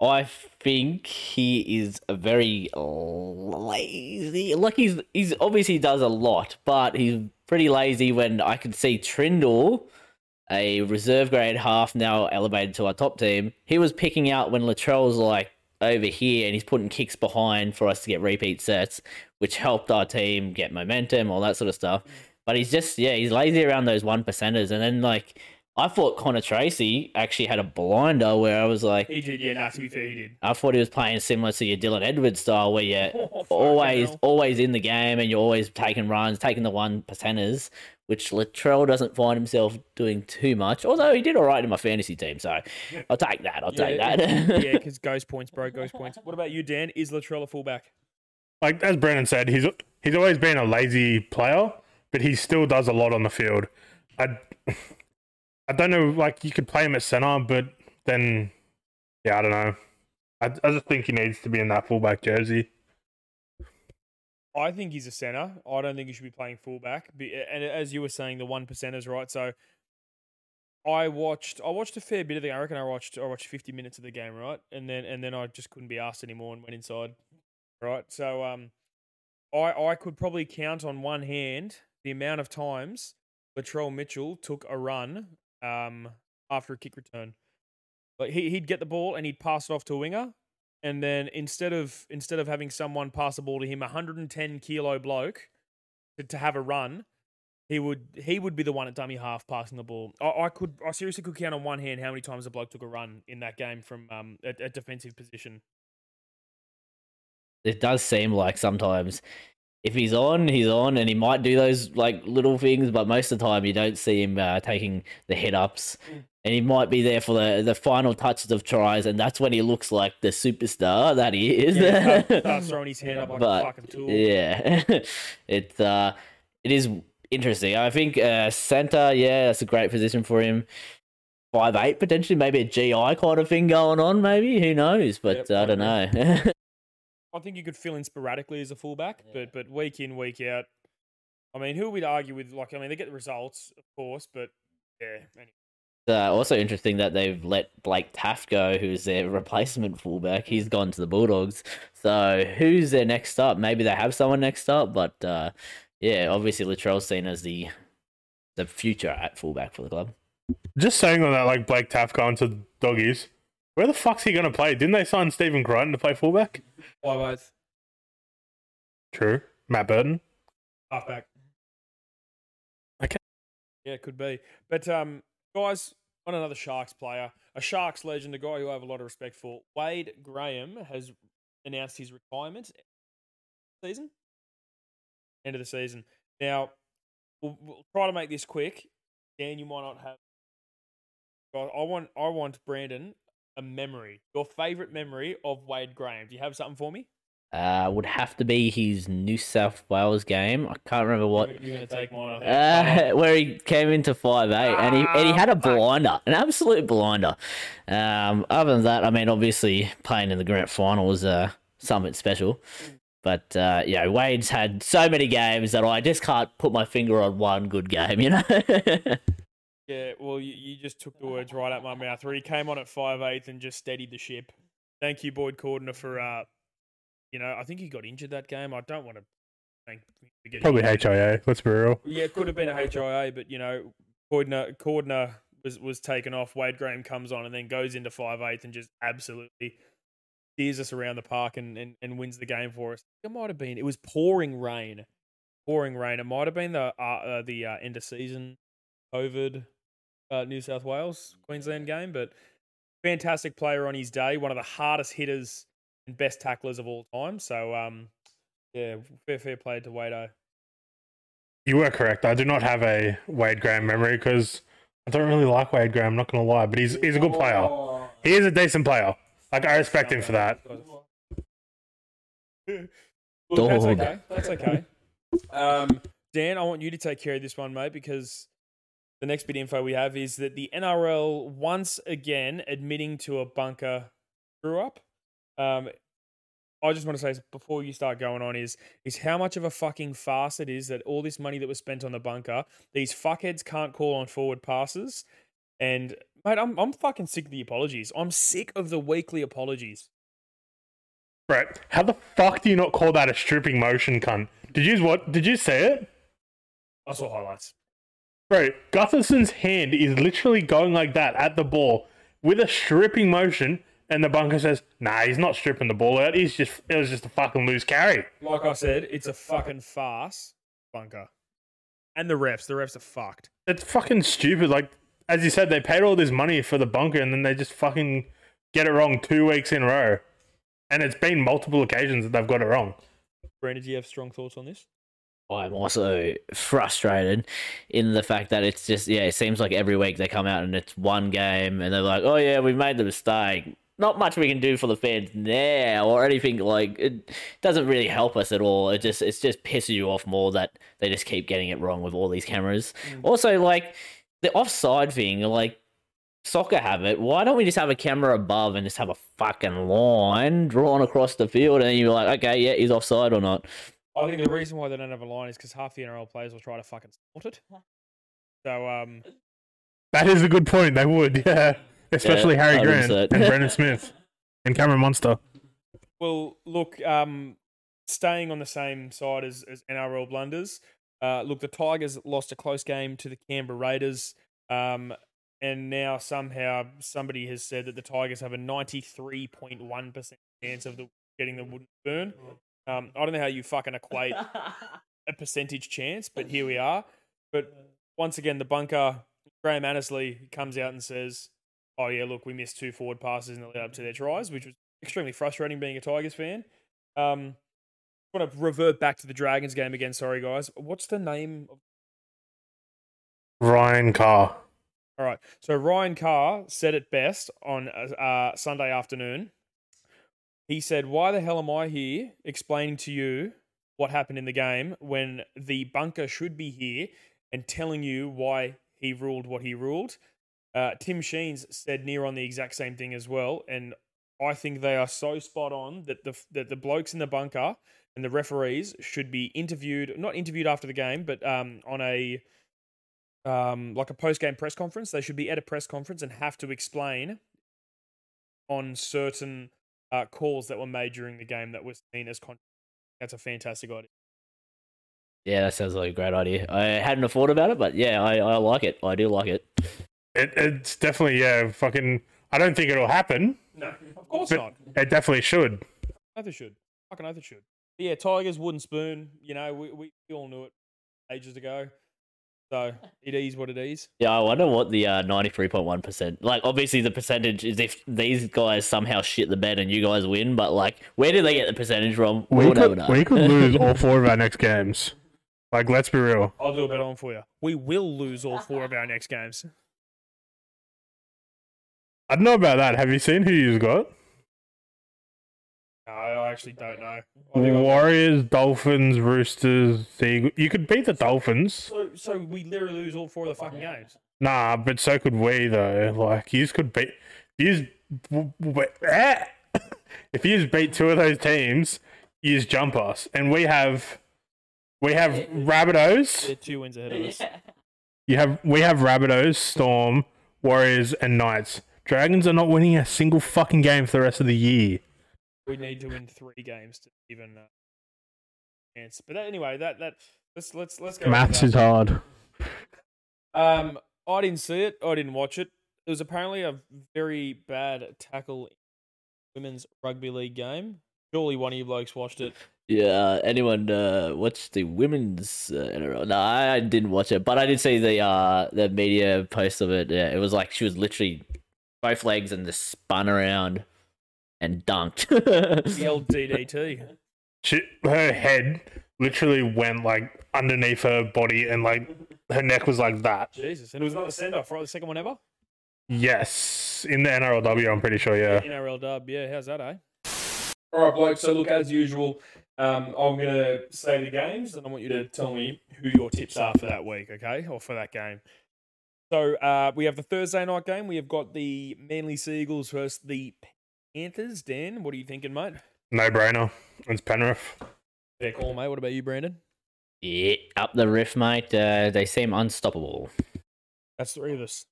S3: I think he is a very lazy. Like he's he's obviously does a lot, but he's pretty lazy. When I can see Trindall, a reserve grade half now elevated to our top team, he was picking out when Latrell was like over here, and he's putting kicks behind for us to get repeat sets, which helped our team get momentum, all that sort of stuff. But he's just yeah, he's lazy around those one percenters, and then like I thought Connor Tracey actually had a blinder where I was like,
S1: He did, yeah, nah, to be fair, he did.
S3: I thought he was playing similar to your Dylan Edwards style, where you're
S1: Oh,
S3: always
S1: hell.
S3: always in the game and you're always taking runs, taking the one percenters, which Latrell doesn't find himself doing too much. Although he did all right in my fantasy team, so I'll take that. I'll take that.
S1: yeah, because ghost points, bro, ghost points. What about you, Dan? Is Latrell a fullback?
S2: Like as Brennan said, he's he's always been a lazy player, but he still does a lot on the field. I I don't know, like you could play him at center, but then yeah, I don't know. I, I just think he needs to be in that fullback jersey.
S1: I think he's a center. I don't think he should be playing fullback. And as you were saying, the one percenters, right? So I watched I watched a fair bit of the I reckon I watched I watched fifty minutes of the game, right? And then and then I just couldn't be asked anymore and went inside. Right. So um I I could probably count on one hand the amount of times Latrell Mitchell took a run um after a kick return. Like he he'd get the ball and he'd pass it off to a winger, and then instead of instead of having someone pass the ball to him, a hundred and ten kilo bloke to, to have a run, he would he would be the one at dummy half passing the ball. I, I could I seriously could count on one hand how many times a bloke took a run in that game from um a, a defensive position.
S3: it does seem like sometimes if he's on, he's on, and he might do those like little things, but most of the time you don't see him uh, taking the hit ups,
S1: Mm.
S3: And he might be there for the the final touches of tries, and that's when he looks like the superstar that he is.
S1: Yeah, starts, starts throwing his hand up like
S3: But,
S1: a fucking tool.
S3: yeah, it's uh, it is interesting. I think uh, center, yeah, that's a great position for him. Five eight potentially, maybe a GI kind of thing going on. Maybe who knows? But
S1: Yep,
S3: I don't know.
S1: I think you could fill in sporadically as a fullback,
S3: Yeah.
S1: but but week in week out. I mean, who would argue with? Like, I mean, they get the results, of course, but yeah. Anyway.
S3: Uh, also interesting that they've let Blake Taaffe go, who's their replacement fullback. He's gone to the Bulldogs. So who's their next up? Maybe they have someone next up, but uh, yeah, obviously Latrell's seen as the the future at fullback for the club.
S2: Just saying on that, like Blake Taaffe going to doggies. Where the fuck's he gonna play? Didn't they sign Stephen Crichton to play fullback?
S1: Why both
S2: True. Matt Burton.
S1: halfback?
S2: Okay.
S1: Yeah, it could be. But um, guys, on another Sharks player, a Sharks legend, a guy who I have a lot of respect for, Wade Graham has announced his retirement season. End of the season. Now, we'll, we'll try to make this quick. Dan, you might not have. Guys, I want, I want Brandon a memory, your favorite memory of Wade Graham. Do you have something for me?
S3: Uh, would have to be his New South Wales game. I can't remember what.
S1: You're going to take mine.
S3: Uh, where he came into five eight and he and he had a blinder, an absolute blinder. Um, other than that, I mean, obviously playing in the grand final was uh, something special. But uh, yeah, Wade's had so many games that I just can't put my finger on one good game. You know.
S1: Yeah, well, you, you just took the words right out of my mouth. Where he came on at five eighth and just steadied the ship. Thank you, Boyd Cordner, for uh, you know, I think he got injured that game. I don't want to thank for getting
S2: Probably
S1: injured.
S2: HIA. Let's be real.
S1: Yeah, it could have been a HIA, but you know, Cordner Cordner was was taken off. Wade Graham comes on and then goes into five eighth and just absolutely steers us around the park and, and, and wins the game for us. It might have been. It was pouring rain, pouring rain. It might have been the uh, uh, the uh, end of season COVID uh, New South Wales Queensland game, but fantastic player on his day. One of the hardest hitters and best tacklers of all time. So um, yeah, fair fair play to Wado.
S2: You were correct. I do not have a Wade Graham memory because I don't really like Wade Graham. I'm not gonna lie, but he's he's a good player. He is a decent player. Like I respect him for that.
S1: Look, that's okay. That's okay. Um, Dan, I want you to take care of this one, mate, because the next bit of info we have is that the NRL once again admitting to a bunker screw up. Um, I just want to say before you start going on is is how much of a fucking farce it is that all this money that was spent on the bunker, these fuckheads can't call on forward passes, and Mate, I'm I'm fucking sick of the apologies. I'm sick of the weekly apologies.
S2: Right. How the fuck do you not call that a stripping motion, cunt? Did you what? Did you say it?
S1: I saw highlights.
S2: Bro, Gutherson's hand is literally going like that at the ball with a stripping motion, and the bunker says, "Nah, he's not stripping the ball out. He's just it was just a fucking loose carry."
S1: Like I said, it's a fucking farce, bunker. And the refs, the refs are fucked.
S2: It's fucking stupid. Like as you said, they paid all this money for the bunker, and then they just fucking get it wrong two weeks in a row. And it's been multiple occasions that they've got it wrong.
S1: Brandon, do you have strong thoughts on this?
S3: I'm also frustrated in the fact that it's just yeah, it seems like every week they come out and it's one game and they're like, oh yeah, we've made the mistake. Not much we can do for the fans now or anything like it doesn't really help us at all. It just it's just pisses you off more that they just keep getting it wrong with all these cameras. Also, like the offside thing, like soccer have it. Why don't we just have a camera above and just have a fucking line drawn across the field and you're like, okay, yeah, he's offside or not.
S1: I think the reason why they don't have a line is because half the NRL players will try to fucking sport it. So, um,
S2: That is a good point. They would, yeah. Especially Harry Grant and Brandon Smith and Cameron Munster.
S1: well, look, um, staying on the same side as, as NRL blunders. Uh, look, the Tigers lost a close game to the Canberra Raiders. Um, and now somehow somebody has said that the Tigers have a 93.1% chance of the, getting the wooden spoon. Um, I don't know how you fucking equate a percentage chance, but here we are. But once again, the bunker, Graham Annesley comes out and says, Oh, yeah, look, we missed two forward passes in the lead up to their tries, which was extremely frustrating being a Tigers fan. Um, I want to revert back to the Dragons game again. Sorry, guys. What's the name? Of-
S2: Ryan Carr.
S1: All right. So Ryan Carr said it best on uh, uh, Sunday afternoon. He said, Why the hell am I here explaining to you what happened in the game when the bunker should be here and telling you why he ruled what he ruled? Uh, Tim Sheens said near on the exact same thing as well. And I think they are so spot on that the, that the blokes in the bunker and the referees should be interviewed, not interviewed after the game, but um, on a um, like a post game press conference. They should be at a press conference and have to explain on certain uh, calls that were made during the game that was seen as con- That's a fantastic idea.
S3: Yeah, that sounds like a great idea. I hadn't thought about it, but yeah, I, I like it. I do like it.
S2: It, it's definitely, yeah, fucking. I don't think it'll happen.
S1: No, of course
S2: But-
S1: not.
S2: It definitely should.
S1: Oath it should. Fucking oath it should. But yeah, Tigers wooden spoon. You know, we, we we all knew it ages ago. So it is what it is.
S3: Yeah, I wonder what the uh, 93.1%. Like, obviously, the percentage is if these guys somehow shit the bed and you guys win, but like, where did they get the percentage from?
S2: We
S3: We'll
S2: could, we could lose all four of our next games. Like, let's be real.
S1: I'll do a bet on for you. We will lose all four of our next games.
S2: I don't know about that. Have you seen who you've got?
S1: No, I actually don't know. I think
S2: Warriors, Dolphins, Roosters, Seagulls. You could beat the Dolphins.
S1: So, so we literally lose all four of the fucking games.
S2: Nah, but so could we though. Like you could beat you eh? if you beat two of those teams, you just jump us. And we have we have Rabbitohs.
S1: They're two wins ahead of us.
S2: You have we have Rabbitohs, Storm, Warriors, and Knights. Dragons are not winning a single fucking game for the rest of the year.
S1: We need to win three games to even uh, chance. But that, anyway, that that let's let's let's go.
S2: Maths is hard.
S1: Um, I didn't see it. I didn't watch it. It was apparently a very bad tackle in women's rugby league game. Surely one of you blokes watched it.
S3: Yeah, anyone uh, watch the women's uh, NRL? No, I didn't watch it, but I did see the uh, the media post of it. Yeah, it was like she was literally both legs and just spun around and dunked.
S1: The old DDT.
S2: She, her head literally went like underneath her body, and like her neck was like that.
S1: Jesus, and it was not the send off, right? The second one ever.
S2: Yes, in the NRLW, I'm pretty sure. Yeah.
S1: NRL dub. Yeah, how's that, eh? All right, bloke. So look, as usual, um, I'm gonna say the games, and I want you to tell me who your tips are for that week, okay, or for that game. So uh, we have the Thursday night game. We have got the Manly Seagulls versus the Panthers. Dan, what are you thinking, mate?
S2: No brainer. It's Penrith.
S1: Fair call, mate. What about you, Brandon?
S3: yeah, up the riff, mate. Uh, they seem unstoppable.
S1: That's three of us.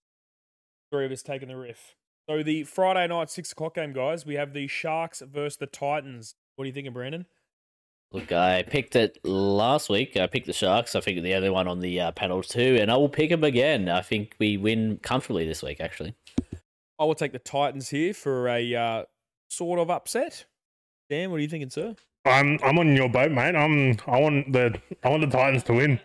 S1: Three of us taking the riff. So the Friday night six o'clock game, guys. We have the Sharks versus the Titans. What are you thinking, Brandon?
S3: Look, I picked it last week. I picked the Sharks. I think the only one on the uh, panel too, and I will pick them again. I think we win comfortably this week, actually.
S1: I will take the Titans here for a uh, sort of upset. Dan, what are you thinking, sir?
S2: I'm I'm on your boat, mate. I'm I want the I want the Titans to win.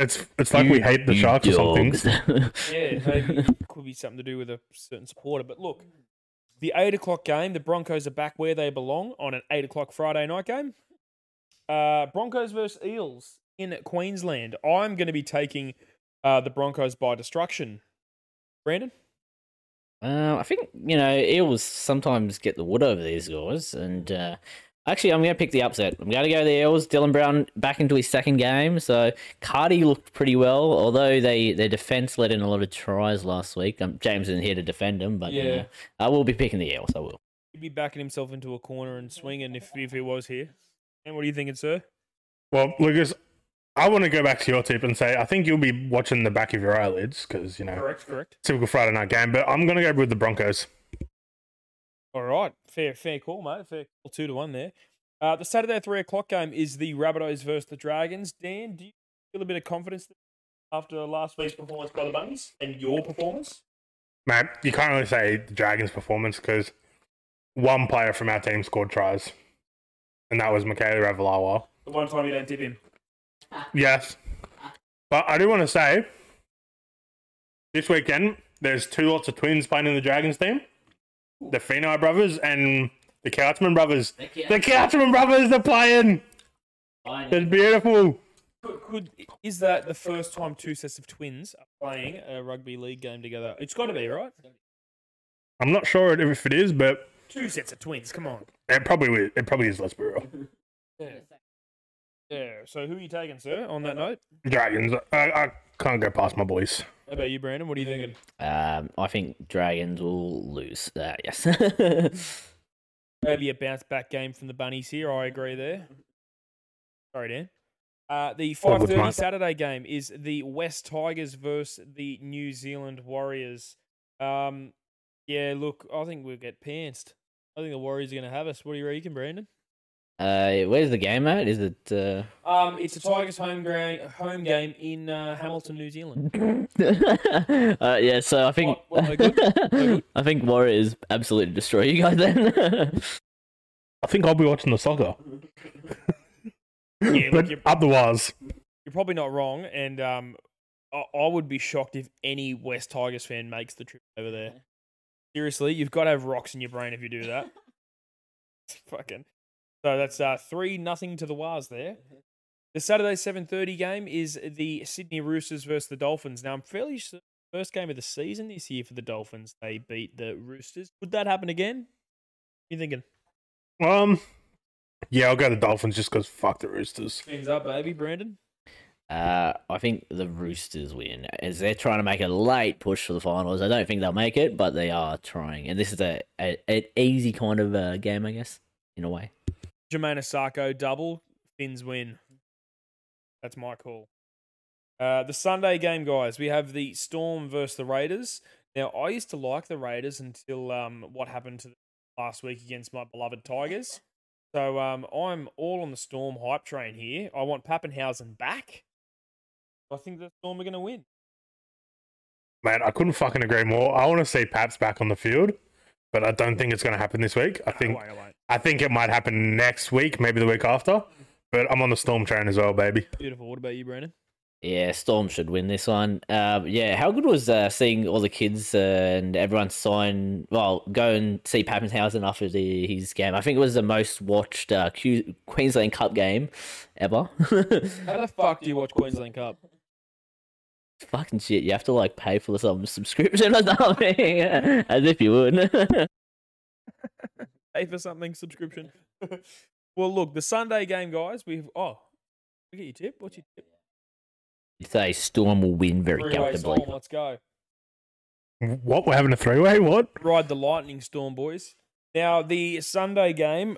S2: It's it's like we hate the
S3: you
S2: Sharks or something.
S1: Yeah, maybe could be something to do with a certain supporter. But look, the eight o'clock game, the Broncos are back where they belong on an eight o'clock Friday night game. Uh, Broncos versus Eels in Queensland. I'm going to be taking uh, the Broncos by destruction. Brandon,
S3: Uh, I think you know Eels sometimes get the wood over these guys, and uh, actually, I'm going to pick the upset. I'm going to go the Eels. Dylan Brown back into his second game, so Cardi looked pretty well. Although they their defense let in a lot of tries last week. Um, James isn't here to defend them, but
S1: Yeah.
S3: yeah, I will be picking the Eels. I will.
S1: he'd be backing himself into a corner and swinging if if he was here. And what are you thinking, sir?
S2: Well, Lucas, I want to go back to your tip and say I think you'll be watching the back of your eyelids because you know
S1: Correct, correct.
S2: typical Friday night game. But I'm gonna go with the Broncos.
S1: All right, fair, fair call, mate. Fair call, two to one there. Uh, the Saturday three o'clock game is the Rabbitohs versus the Dragons. Dan, do you feel a bit of confidence after last week's performance by the Bunnies and your performance?
S2: Mate, you can't really say the Dragons' performance because one player from our team scored tries, and that was Mikaele Ravalawa.
S1: The one time you don't dip him.
S2: Yes, but I do want to say this weekend there's two lots of twins playing in the Dragons team, the Feagai brothers and the Couchman brothers. The Couchman brothers are playing. It's beautiful.
S1: Could, could is that the first time two sets of twins are playing a rugby league game together? It's got to be right.
S2: I'm not sure if it is, but
S1: Two sets of twins. Come on.
S2: it probably is- it probably is. Let's.
S1: Yeah. Yeah. So who are you taking, sir? On that note,
S2: Dragons. I, I can't go past my boys.
S1: how about you, Brandon? What are you thinking?
S3: Um, I think Dragons will lose. Uh, yes.
S1: Maybe a bounce back game from the Bunnies here. I agree there. Sorry, Dan. Uh, the
S2: All
S1: five
S2: good,
S1: thirty
S2: mate.
S1: Saturday game is the West Tigers versus the New Zealand Warriors. Um, yeah, look, I think we'll get pantsed. I think the Warriors are going to have us. What do you reckon, Brandon?
S3: uh, where's the game at? Is it? Uh...
S1: Um, it's a Tigers home game, home game in uh, Hamilton, New Zealand.
S3: uh, yeah, so I think
S1: What- what, no good? No good?
S3: I think Warriors absolutely destroy you guys then.
S2: I think I'll be watching the soccer.
S1: Yeah, look,
S2: but
S1: you're-
S2: otherwise,
S1: You're probably not wrong, and um, I, I would be shocked if any West Tigers fan makes the trip over there. Seriously, you've got to have rocks in your brain if you do that. Fucking. So that's uh three nothing to the Wars there. The Saturday seven thirty game is the Sydney Roosters versus the Dolphins. Now I'm fairly sure first game of the season this year for the Dolphins. They beat the Roosters. Would that happen again? You thinking?
S2: um, yeah, I'll go the Dolphins just because fuck the Roosters.
S1: Things up, baby, Brandon.
S3: Uh, I think the Roosters win as they're trying to make a late push for the finals. I don't think they'll make it, but they are trying, and this is a, a an easy kind of uh, game, I guess, in a way.
S1: Jamayne Isaako double, Finns win. That's my call. Uh, the Sunday game, guys, we have the Storm versus the Raiders. Now, I used to like the Raiders until um, what happened to last week against my beloved Tigers. So um, I'm all on the Storm hype train here. I want Papenhuyzen back. I think the Storm are going to win.
S2: Man, I couldn't fucking agree more. I want to see Paps back on the field, but I don't think it's going to happen this week. I think
S1: I won't, I
S2: think it might happen next week, maybe the week after. But I'm on the Storm train as well, baby.
S1: Beautiful. What about you, Brandon?
S3: Yeah, Storm should win this one. Uh, yeah, how good was uh, seeing all the kids uh, and everyone sign? Well, go and see Papenhuyzen after the, his game. I think it was the most watched uh, Q- Queensland Cup game ever.
S1: How the fuck do you watch Queensland Cup?
S3: Fucking shit! You have to like pay for some subscription or something, as if you would.
S1: pay for something subscription. well, look, the Sunday game, guys. We've oh, look at your tip. What's your tip?
S3: you say Storm will win very
S1: Three-way
S3: comfortably.
S1: storm. Let's go.
S2: What? We're having a three way? What?
S1: Ride the lightning storm, boys. Now the Sunday game.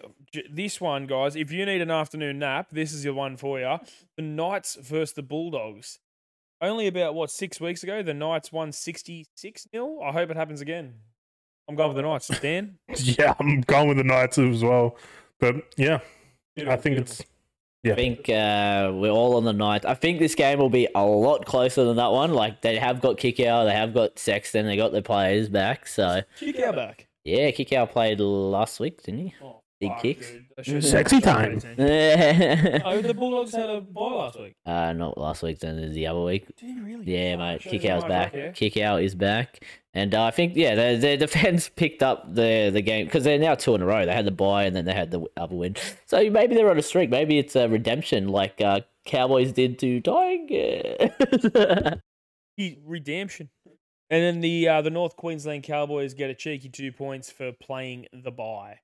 S1: This one, guys. If you need an afternoon nap, this is your one for you. The Knights versus the Bulldogs. Only about what six weeks ago, the Knights won sixty six 0 I hope it happens again. I'm going with the Knights. Dan,
S2: Yeah, I'm going with the Knights as well. But yeah, I think it's Yeah.
S3: I think uh, we're all on the ninth. I think this game will be a lot closer than that one. Like they have got Kikau, they have got Sexton, they got their players back. So
S1: Kikau back.
S3: yeah, Kikau played last week, didn't he? Big
S1: fuck,
S3: kicks.
S1: dude. I should've-
S2: Sexy time.
S1: Oh, the Bulldogs had a bye last week.
S3: uh, not last week, then the other week.
S1: Did he really?
S3: Yeah, mate.
S1: shows
S3: Kick
S1: you
S3: out's
S1: my
S3: back.
S1: luck.
S3: Kikau is back, and uh, I think yeah, the the defense picked up the the game because they're now two in a row. They had the bye and then they had the other win. So maybe they're on a streak. Maybe it's a redemption like uh, Cowboys did to Tiger.
S1: He- redemption. And then the uh, the North Queensland Cowboys get a cheeky two points for playing the bye.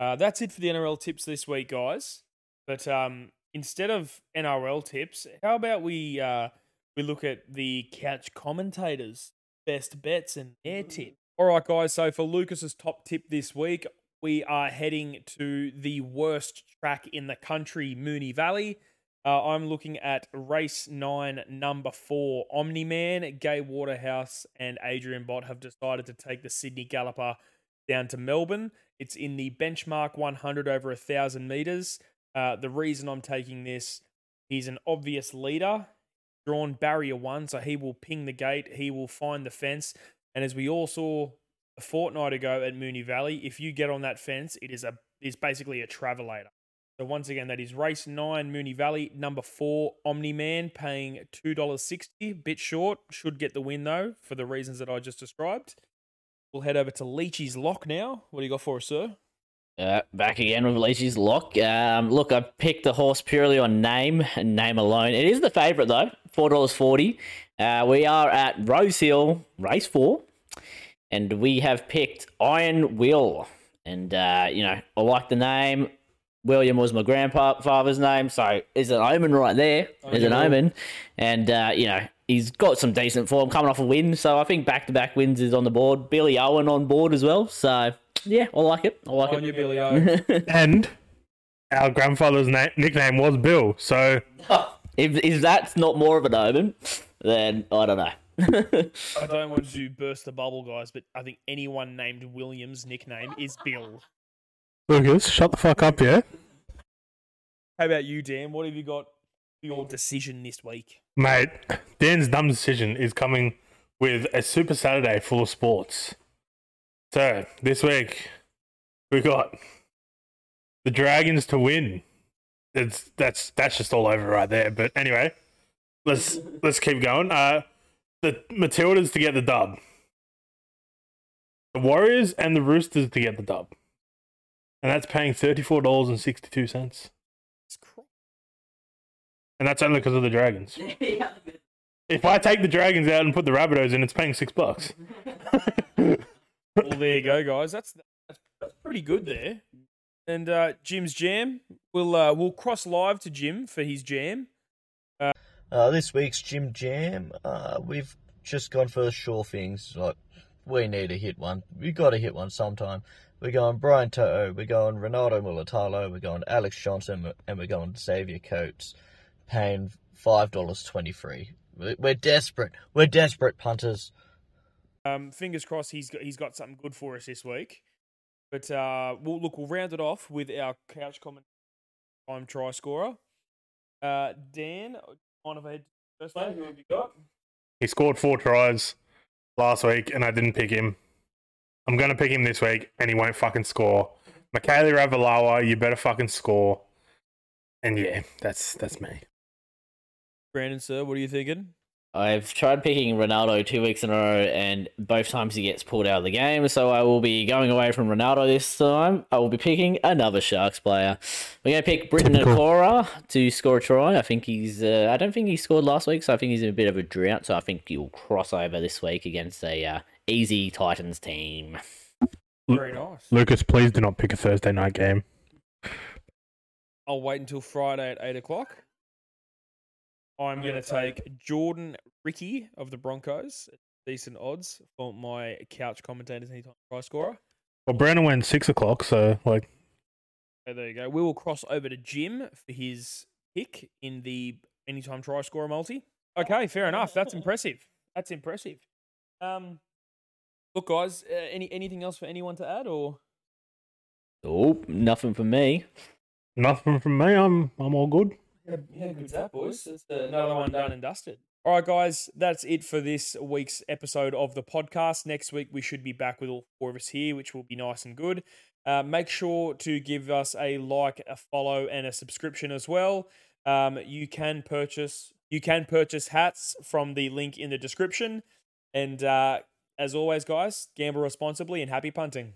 S1: Uh, that's it for the NRL tips this week, guys. But um, instead of NRL tips, how about we uh, we look at the couch commentators' best bets and their tip? All right, guys. So for Lucas's top tip this week, we are heading to the worst track in the country, Moonee Valley. Uh, I'm looking at race nine, number four, Omni Man. Gai Waterhouse and Adrian Bott have decided to take the Sydney Galloper down to Melbourne. It's in the benchmark 100 over a thousand meters. Uh, the reason I'm taking this, he's an obvious leader, drawn barrier one, so he will ping the gate, he will find the fence, and as we all saw a fortnight ago at Moonee Valley, if you get on that fence, it is a is basically a travelator. So once again, that is race nine, Moonee Valley, number four, Omni Man, paying two dollars sixty. Bit short, should get the win though, for the reasons that I just described. We'll head over to Leachy's Lock now. What do you got for us, sir?
S3: Uh, back again with Leachy's lock. Um, look, I picked the horse purely on name and name alone. It is the favourite though, four dollars forty. Uh, we are at Rosehill, race four, and we have picked Iron Will. And uh, you know, I like the name. William was my grandfather's name, so is an omen right. There's an omen, and uh, you know he's got some decent form coming off a win. So I think back-to-back wins is on the board. Billy Owen on board as well. So yeah, I like it. I like
S1: On
S3: it.
S1: your Billy O.
S2: and our grandfather's na- nickname was Bill. So
S3: If if that's not more of an omen, then I don't know.
S1: I don't want to burst the bubble, guys, but I think anyone named Williams' nickname is Bill.
S2: Lucas, shut the fuck up, yeah,
S1: How about you, Dan? What have you got for your decision this week?
S2: Mate. Dan's dumb decision is coming with a Super Saturday full of sports. So this week we got the Dragons to win. It's that's that's just all over right there. But anyway, let's let's keep going. Uh, the Matildas to get the dub. The Warriors and the Roosters to get the dub. And that's paying $34.62.
S1: It's cr-
S2: And that's only because of the Dragons. If I take the Dragons out and put the Rabbitohs in, it's paying six bucks.
S1: Well, there you go, guys. That's that's, that's pretty good there. And uh, Jim's jam. We'll uh, we'll cross live to Jim for his jam.
S4: Uh, this week's Jim Jam, uh, we've just gone for the sure things. Like, we need to hit one. We've got to hit one sometime. We're going Brian To'o, we're going Ronaldo Mulitalo, we're going Alex Johnson, and we're going Xavier Coates, paying $5.23. We- We're desperate. We're desperate, punters.
S1: Um, fingers crossed he's got, he's got something good for us this week. But uh, we'll look. We'll round it off with our couch comment time try scorer. Uh, Dan, on of head first name. Who have you got?
S2: He scored four tries last week, and I didn't pick him. I'm going to pick him this week, and he won't fucking score. Mikaele Ravalawa, you better fucking score. And yeah, that's that's me.
S1: Brandon, sir, what are you thinking?
S3: I've tried picking Ronaldo two weeks in a row, and both times he gets pulled out of the game. So I will be going away from Ronaldo this time. I will be picking another Sharks player. We're going to pick Briton
S2: Typical.
S3: Nikora to score a try. I think he's. Uh, I don't think he scored last week, so I think he's in a bit of a drought. So I think he'll cross over this week against a uh, easy Titans team.
S1: Very nice.
S2: Lucas, please do not pick a Thursday night game.
S1: I'll wait until Friday at eight o'clock. I'm going to take Jordan Riki of the Broncos. Decent odds for my couch commentators anytime try scorer.
S2: Well, Brandon went six o'clock, so like,
S1: So there you go. We will cross over to Jim for his pick in the anytime try scorer multi. Okay, fair enough. That's impressive. That's impressive. Um, look, guys. Uh, any anything else for anyone to add, or
S3: Oh, nothing for me.
S2: Nothing from me. I'm I'm all good.
S1: Yeah, yeah good that, boys. It's another one done and dusted. All right, guys. That's it for this week's episode of the podcast. Next week we should be back with all four of us here, which will be nice and good. Uh, make sure to give us a like, a follow, and a subscription as well. Um, you can purchase you can purchase hats from the link in the description. And uh, as always, guys, gamble responsibly and happy punting.